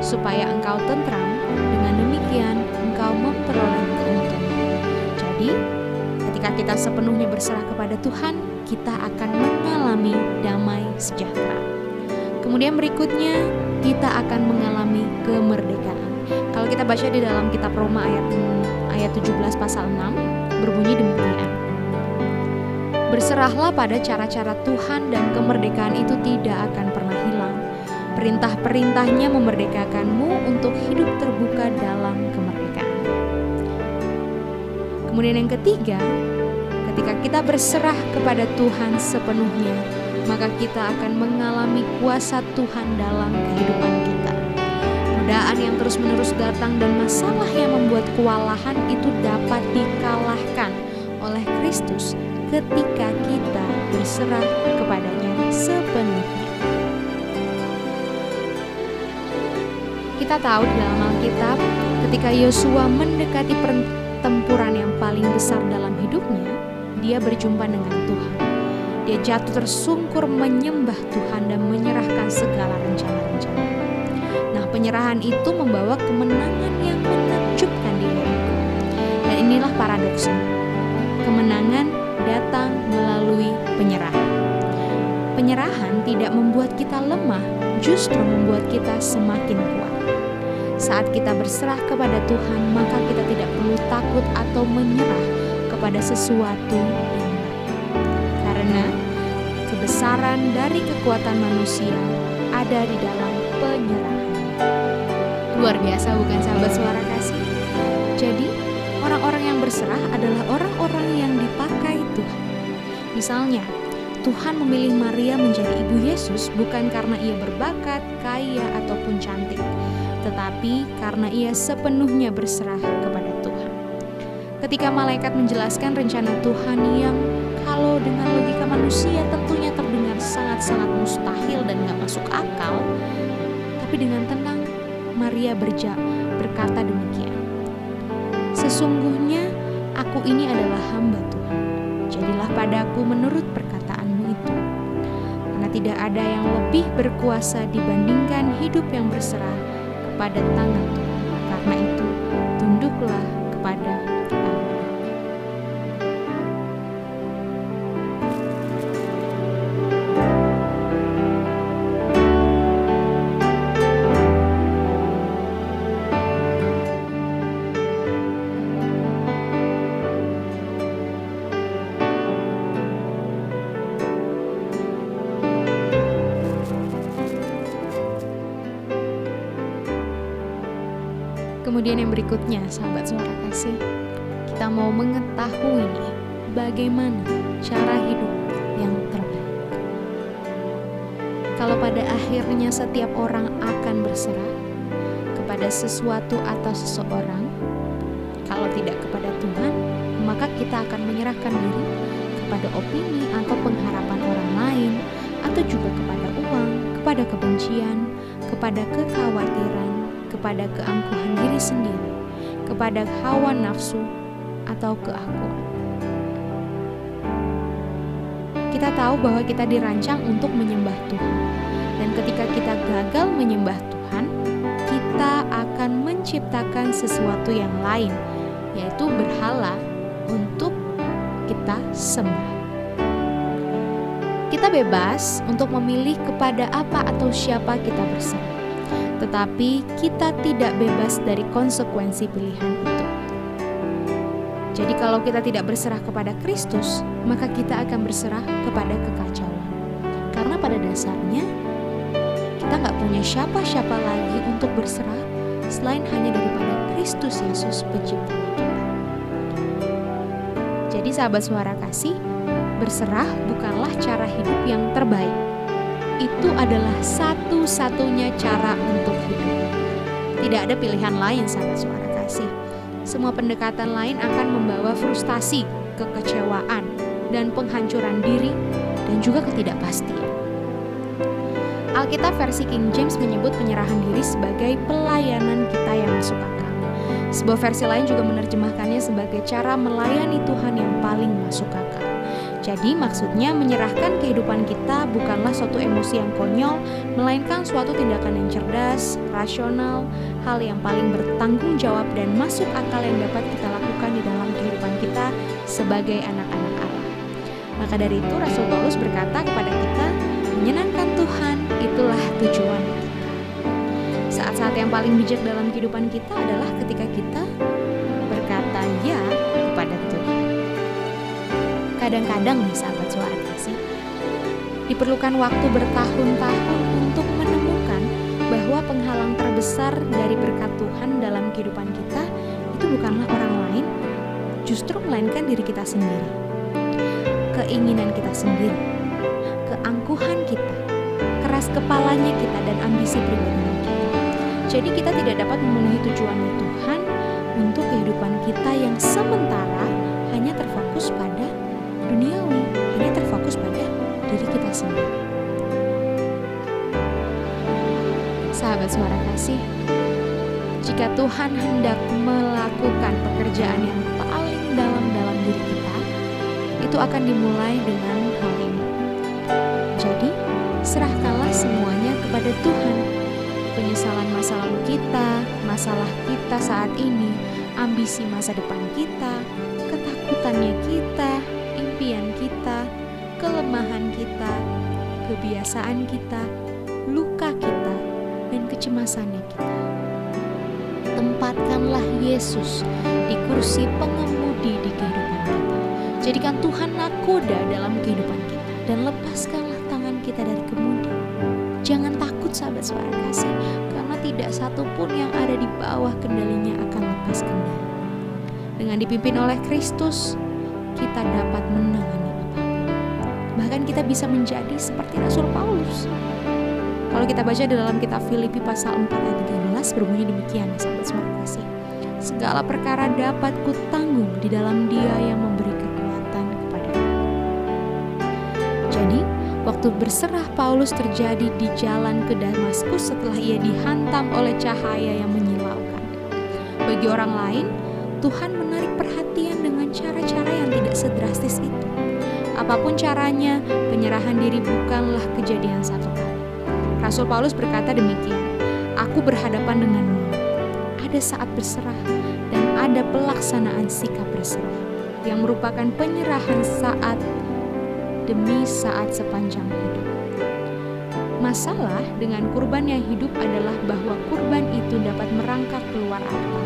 supaya engkau tentram demikian engkau memperoleh keuntungan. Jadi, ketika kita sepenuhnya berserah kepada Tuhan, kita akan mengalami damai sejahtera. Kemudian berikutnya, kita akan mengalami kemerdekaan. Kalau kita baca di dalam kitab Roma ayat ayat 17 pasal 6 berbunyi demikian. Berserahlah pada cara-cara Tuhan dan kemerdekaan itu tidak akan pernah hilang Perintah-perintahnya memerdekakanmu untuk hidup terbuka dalam. Kemudian yang ketiga, ketika kita berserah kepada Tuhan sepenuhnya, maka kita akan mengalami kuasa Tuhan dalam kehidupan kita. Godaan yang terus-menerus datang dan masalah yang membuat kewalahan itu dapat dikalahkan oleh Kristus ketika kita berserah kepadanya sepenuhnya. Kita tahu di dalam Alkitab ketika Yosua mendekati pertempuran yang paling besar dalam hidupnya, dia berjumpa dengan Tuhan. Dia jatuh tersungkur menyembah Tuhan dan menyerahkan segala rencana-rencana. Nah, penyerahan itu membawa kemenangan yang menakjubkan di hidupku. Dan inilah paradoksnya. Kemenangan datang melalui penyerahan. Penyerahan tidak membuat kita lemah, justru membuat kita semakin kuat. Saat kita berserah kepada Tuhan, maka kita tidak perlu takut atau menyerah kepada sesuatu yang baik. Karena kebesaran dari kekuatan manusia ada di dalam penyerahan. Luar biasa bukan sahabat suara kasih? Jadi, orang-orang yang berserah adalah orang-orang yang dipakai Tuhan. Misalnya, Tuhan memilih Maria menjadi ibu Yesus bukan karena ia berbakat, kaya, ataupun cantik, tetapi karena ia sepenuhnya berserah kepada Tuhan. Ketika malaikat menjelaskan rencana Tuhan yang kalau dengan logika manusia tentunya terdengar sangat-sangat mustahil dan gak masuk akal, tapi dengan tenang Maria berja berkata demikian. Sesungguhnya aku ini adalah hamba Tuhan. Jadilah padaku menurut perkataanmu itu. Karena tidak ada yang lebih berkuasa dibandingkan hidup yang berserah kepada tangan Tuhan. Karena itu, tunduklah kepada Kemudian yang berikutnya, sahabat suara kasih, kita mau mengetahui bagaimana cara hidup yang terbaik. Kalau pada akhirnya setiap orang akan berserah kepada sesuatu atau seseorang, kalau tidak kepada Tuhan, maka kita akan menyerahkan diri kepada opini atau pengharapan orang lain, atau juga kepada uang, kepada kebencian, kepada kekhawatiran, kepada keangkuhan diri sendiri, kepada hawa nafsu atau keakuan. Kita tahu bahwa kita dirancang untuk menyembah Tuhan, dan ketika kita gagal menyembah Tuhan, kita akan menciptakan sesuatu yang lain, yaitu berhala untuk kita sembah. Kita bebas untuk memilih kepada apa atau siapa kita berserah tetapi kita tidak bebas dari konsekuensi pilihan itu. Jadi, kalau kita tidak berserah kepada Kristus, maka kita akan berserah kepada kekacauan, karena pada dasarnya kita nggak punya siapa-siapa lagi untuk berserah selain hanya daripada Kristus Yesus, Pencipta kita. Jadi, sahabat suara kasih, berserah bukanlah cara hidup yang terbaik itu adalah satu-satunya cara untuk hidup. Tidak ada pilihan lain sahabat suara kasih. Semua pendekatan lain akan membawa frustasi, kekecewaan, dan penghancuran diri dan juga ketidakpastian. Alkitab versi King James menyebut penyerahan diri sebagai pelayanan kita yang masuk akal. Sebuah versi lain juga menerjemahkannya sebagai cara melayani Tuhan yang paling masuk akal. Jadi maksudnya menyerahkan kehidupan kita bukanlah suatu emosi yang konyol, melainkan suatu tindakan yang cerdas, rasional, hal yang paling bertanggung jawab dan masuk akal yang dapat kita lakukan di dalam kehidupan kita sebagai anak-anak Allah. Maka dari itu Rasul Paulus berkata kepada kita, menyenangkan Tuhan itulah tujuan kita. Saat-saat yang paling bijak dalam kehidupan kita adalah ketika kita Kadang-kadang nih sahabat suara kasih, diperlukan waktu bertahun-tahun untuk menemukan bahwa penghalang terbesar dari berkat Tuhan dalam kehidupan kita itu bukanlah orang lain, justru melainkan diri kita sendiri. Keinginan kita sendiri, keangkuhan kita, keras kepalanya kita dan ambisi pribadi kita. Jadi kita tidak dapat memenuhi tujuannya Tuhan untuk kehidupan kita yang sementara hanya terfokus pada sendiri. Sahabat suara kasih, jika Tuhan hendak melakukan pekerjaan yang paling dalam dalam diri kita, itu akan dimulai dengan hal ini. Jadi, serahkanlah semuanya kepada Tuhan. Penyesalan masa lalu kita, masalah kita saat ini, ambisi masa depan kita, ketakutannya kita, impian kita, kelemahan kita, kebiasaan kita, luka kita, dan kecemasannya kita. Tempatkanlah Yesus di kursi pengemudi di kehidupan kita. Jadikan Tuhan nakoda dalam kehidupan kita dan lepaskanlah tangan kita dari kemudi. Jangan takut sahabat suara kasih karena tidak satupun yang ada di bawah kendalinya akan lepas kendali. Dengan dipimpin oleh Kristus, kita dapat apa pun. Bahkan kita bisa menjadi seperti Rasul Paulus. Kalau kita baca di dalam kitab Filipi pasal 4 ayat 13 berbunyi demikian ya sahabat suara kasih. Segala perkara dapat kutanggung di dalam dia yang memberi kekuatan kepada Jadi, waktu berserah Paulus terjadi di jalan ke Damaskus setelah ia dihantam oleh cahaya yang menyilaukan. Bagi orang lain, Tuhan menarik perhatian dengan cara-cara yang tidak sedrastis itu. Apa pun caranya, penyerahan diri bukanlah kejadian satu kali. Rasul Paulus berkata demikian, Aku berhadapan denganmu. Ada saat berserah dan ada pelaksanaan sikap berserah yang merupakan penyerahan saat demi saat sepanjang hidup. Masalah dengan kurban yang hidup adalah bahwa kurban itu dapat merangkak keluar akal.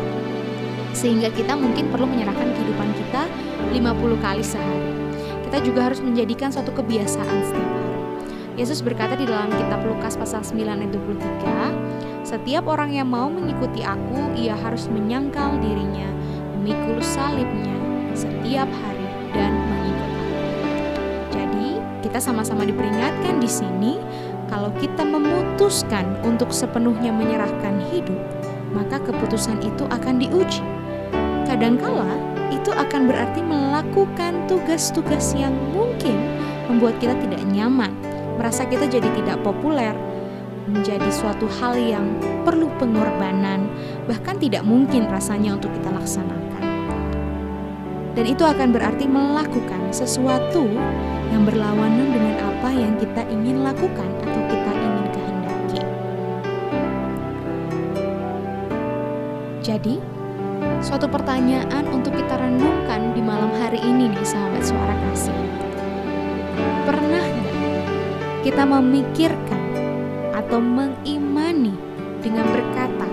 Sehingga kita mungkin perlu menyerahkan kehidupan kita 50 kali sehari. Kita juga harus menjadikan suatu kebiasaan setiap hari. Yesus berkata di dalam kitab Lukas pasal 9 ayat 23, Setiap orang yang mau mengikuti aku, ia harus menyangkal dirinya, memikul salibnya setiap hari dan mengikut aku. Jadi, kita sama-sama diperingatkan di sini kalau kita memutuskan untuk sepenuhnya menyerahkan hidup, maka keputusan itu akan diuji. Kadangkala itu akan berarti melakukan tugas-tugas yang mungkin membuat kita tidak nyaman, merasa kita jadi tidak populer, menjadi suatu hal yang perlu pengorbanan, bahkan tidak mungkin rasanya untuk kita laksanakan. Dan itu akan berarti melakukan sesuatu yang berlawanan dengan apa yang kita ingin lakukan atau kita ingin kehendaki. Jadi, suatu pertanyaan untuk kita renungkan di malam hari ini nih sahabat suara kasih. Pernah nggak kita memikirkan atau mengimani dengan berkata,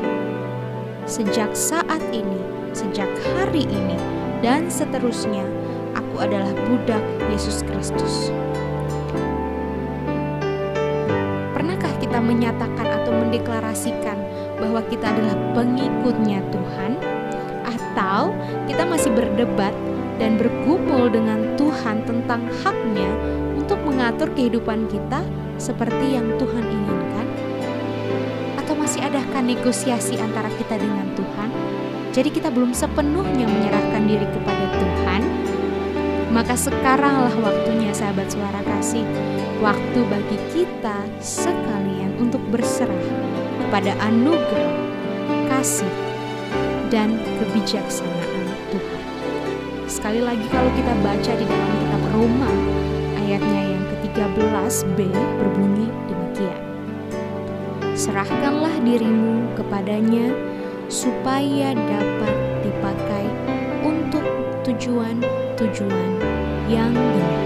sejak saat ini, sejak hari ini, dan seterusnya, aku adalah budak Yesus Kristus. Pernahkah kita menyatakan atau mendeklarasikan bahwa kita adalah pengikutnya Tuhan? Atau kita masih berdebat dan bergumul dengan Tuhan tentang haknya untuk mengatur kehidupan kita seperti yang Tuhan inginkan? Atau masih adakah negosiasi antara kita dengan Tuhan? Jadi kita belum sepenuhnya menyerahkan diri kepada Tuhan. Maka sekaranglah waktunya sahabat suara kasih, waktu bagi kita sekalian untuk berserah kepada anugerah, kasih, dan kebijaksanaan Tuhan. Sekali lagi kalau kita baca di dalam kitab Roma ayatnya yang ke-13b berbunyi demikian. Serahkanlah dirimu kepadanya supaya dapat dipakai untuk tujuan-tujuan yang benar.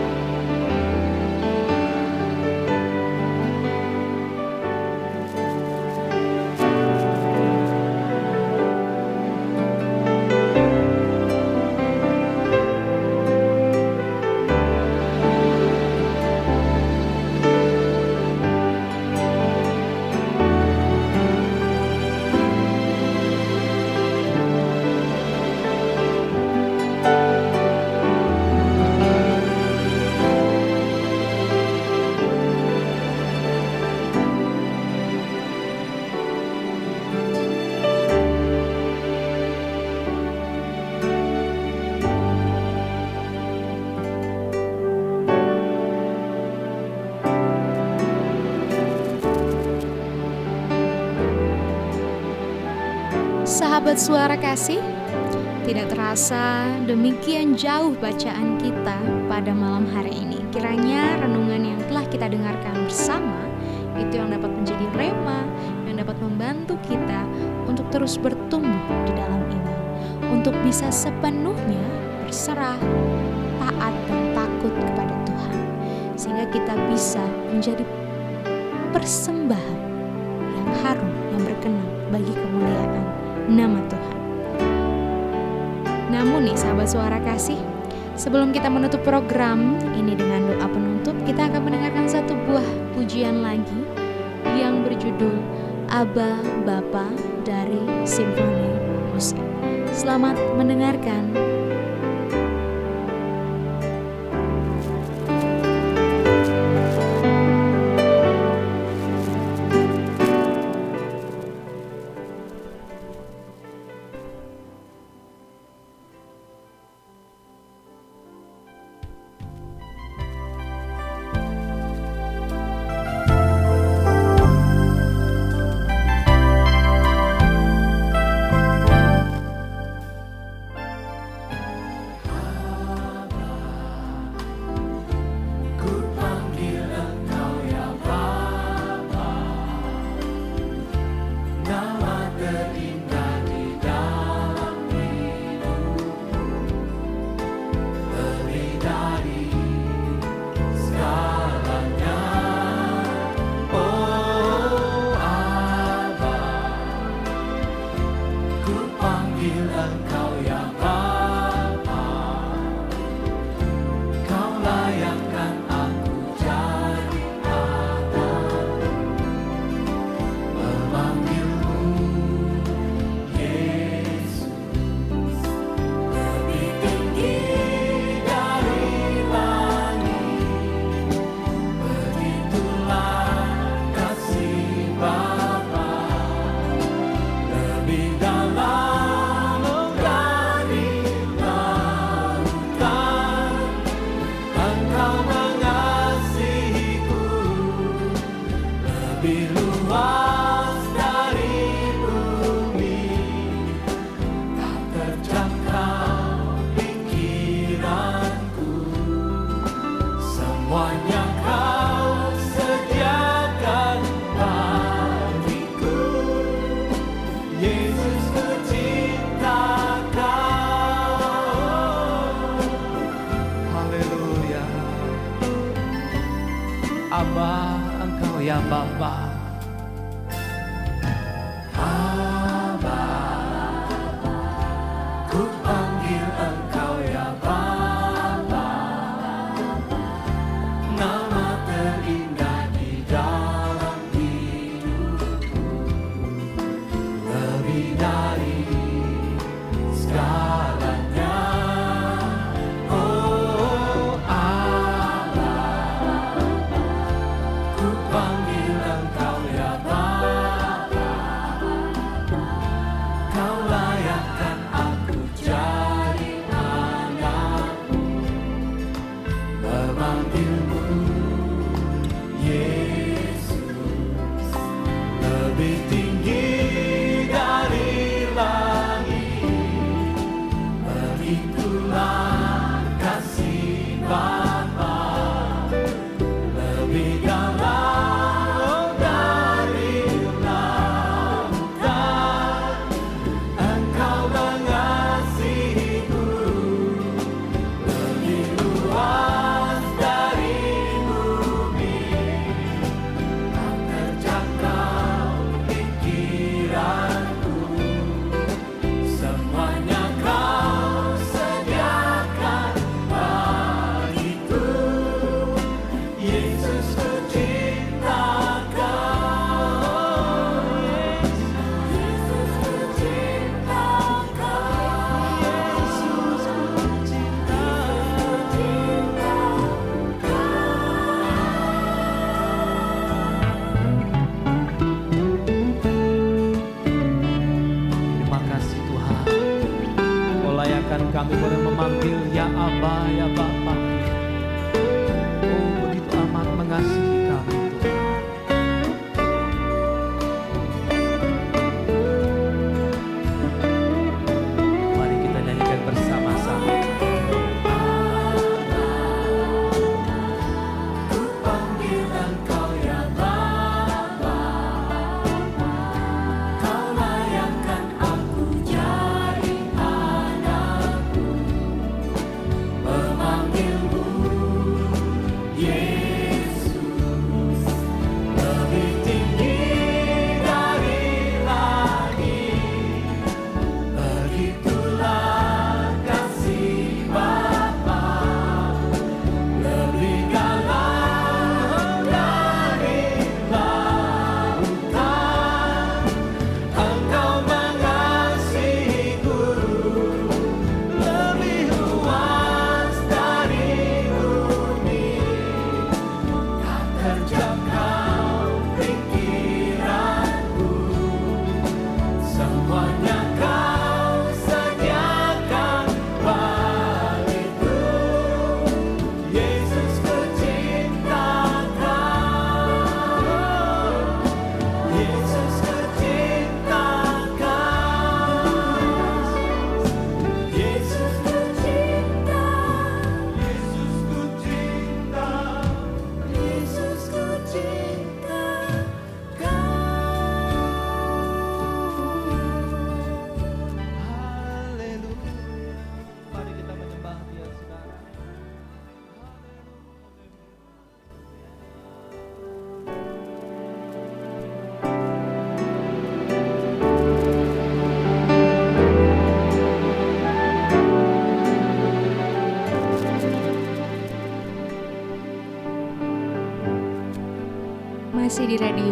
Sahabat suara kasih, tidak terasa demikian jauh bacaan kita pada malam hari ini. Kiranya renungan yang telah kita dengarkan bersama itu yang dapat menjadi rema, yang dapat membantu kita untuk terus bertumbuh di dalam iman, untuk bisa sepenuhnya berserah, taat dan takut kepada Tuhan, sehingga kita bisa menjadi persembahan yang harum, yang berkenan bagi kemuliaan nama Tuhan. Namun nih sahabat suara kasih, sebelum kita menutup program ini dengan doa penutup, kita akan mendengarkan satu buah pujian lagi yang berjudul Aba Bapa dari Simfoni Musik. Selamat mendengarkan.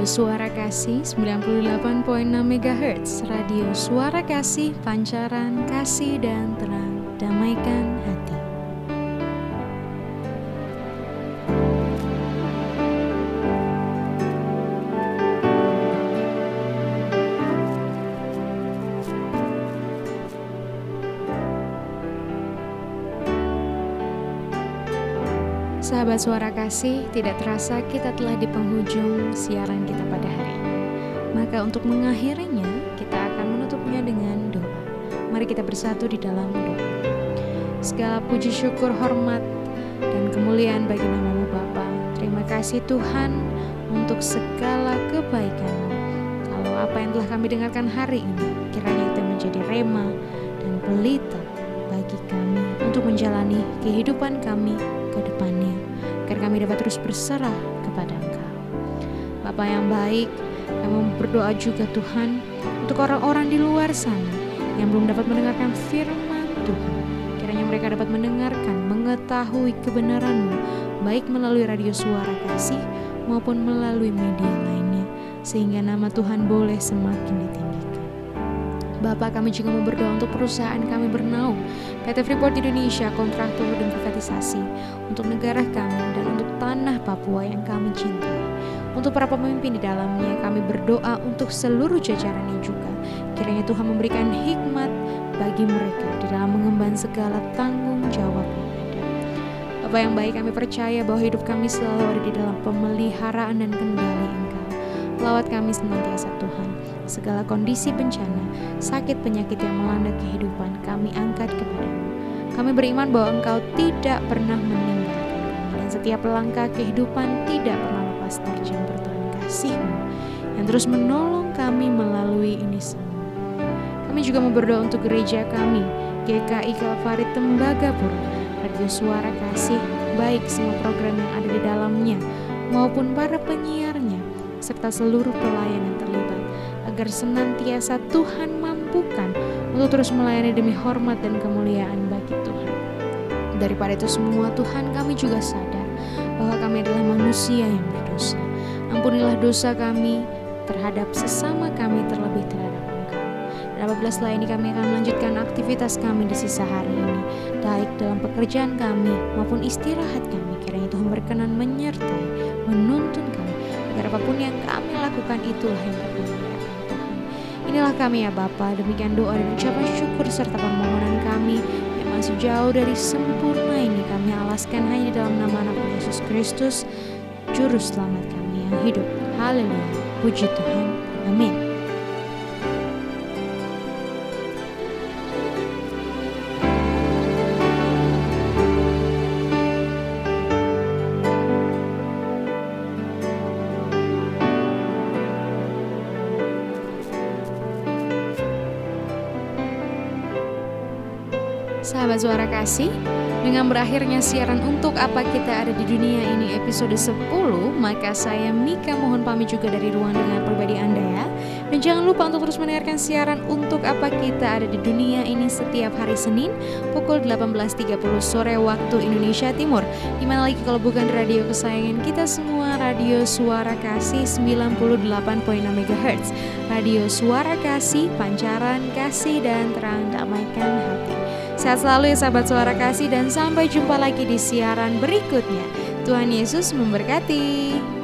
Radio Suara Kasih 98.6 MHz Radio Suara Kasih Pancaran Kasih dan Terang Damaikan Sahabat suara kasih, tidak terasa kita telah di penghujung siaran kita pada hari ini. Maka untuk mengakhirinya, kita akan menutupnya dengan doa. Mari kita bersatu di dalam doa. Segala puji syukur, hormat, dan kemuliaan bagi namamu Bapa. Terima kasih Tuhan untuk segala kebaikanmu. Kalau apa yang telah kami dengarkan hari ini, kiranya itu menjadi rema dan pelita menjalani kehidupan kami ke depannya agar kami dapat terus berserah kepada Engkau. Bapa yang baik, kami berdoa juga Tuhan untuk orang-orang di luar sana yang belum dapat mendengarkan firman Tuhan. Kiranya mereka dapat mendengarkan, mengetahui kebenaran-Mu baik melalui radio suara kasih maupun melalui media lainnya sehingga nama Tuhan boleh semakin ditinggikan. Bapak kami juga mau berdoa untuk perusahaan kami bernaung PT Freeport Indonesia kontraktor dan privatisasi untuk negara kami dan untuk tanah Papua yang kami cintai. Untuk para pemimpin di dalamnya kami berdoa untuk seluruh jajarannya juga. Kiranya Tuhan memberikan hikmat bagi mereka di dalam mengemban segala tanggung jawab yang ada. Bapak yang baik kami percaya bahwa hidup kami selalu ada di dalam pemeliharaan dan kendali. Lawat kami senantiasa Tuhan segala kondisi bencana, sakit penyakit yang melanda kehidupan kami angkat kepadamu. Kami beriman bahwa Engkau tidak pernah meninggalkan kami dan setiap langkah kehidupan tidak pernah lepas tercampur tangan kasih-Mu yang terus menolong kami melalui ini semua. Kami juga mau berdoa untuk gereja kami, GKI Kalvari Tembagapura, Radio Suara Kasih, baik semua program yang ada di dalamnya maupun para penyiarnya, serta seluruh pelayan yang terlibat agar senantiasa Tuhan mampukan untuk terus melayani demi hormat dan kemuliaan bagi Tuhan. Daripada itu semua Tuhan kami juga sadar bahwa kami adalah manusia yang berdosa. Ampunilah dosa kami terhadap sesama kami terlebih terhadap Engkau. Dan apabila setelah ini kami akan melanjutkan aktivitas kami di sisa hari ini, baik dalam pekerjaan kami maupun istirahat kami, kiranya Tuhan berkenan menyertai, menuntun apa pun yang kami lakukan itulah yang berkenan Inilah kami ya Bapa, demikian doa dan ucapan syukur serta permohonan kami yang masih jauh dari sempurna ini kami alaskan hanya dalam nama anak Yesus Kristus, Juru Selamat kami yang hidup. Haleluya, puji Tuhan. Amin. Sahabat suara kasih, dengan berakhirnya siaran untuk apa kita ada di dunia ini episode 10, maka saya Mika mohon pamit juga dari ruang dengar pribadi Anda ya. Dan jangan lupa untuk terus mendengarkan siaran untuk apa kita ada di dunia ini setiap hari Senin pukul 18.30 sore waktu Indonesia Timur. Di mana lagi kalau bukan radio kesayangan kita semua, Radio Suara Kasih 98.6 MHz. Radio Suara Kasih, pancaran kasih dan terang damaikan hati. Sehat selalu ya sahabat suara kasih dan sampai jumpa lagi di siaran berikutnya. Tuhan Yesus memberkati.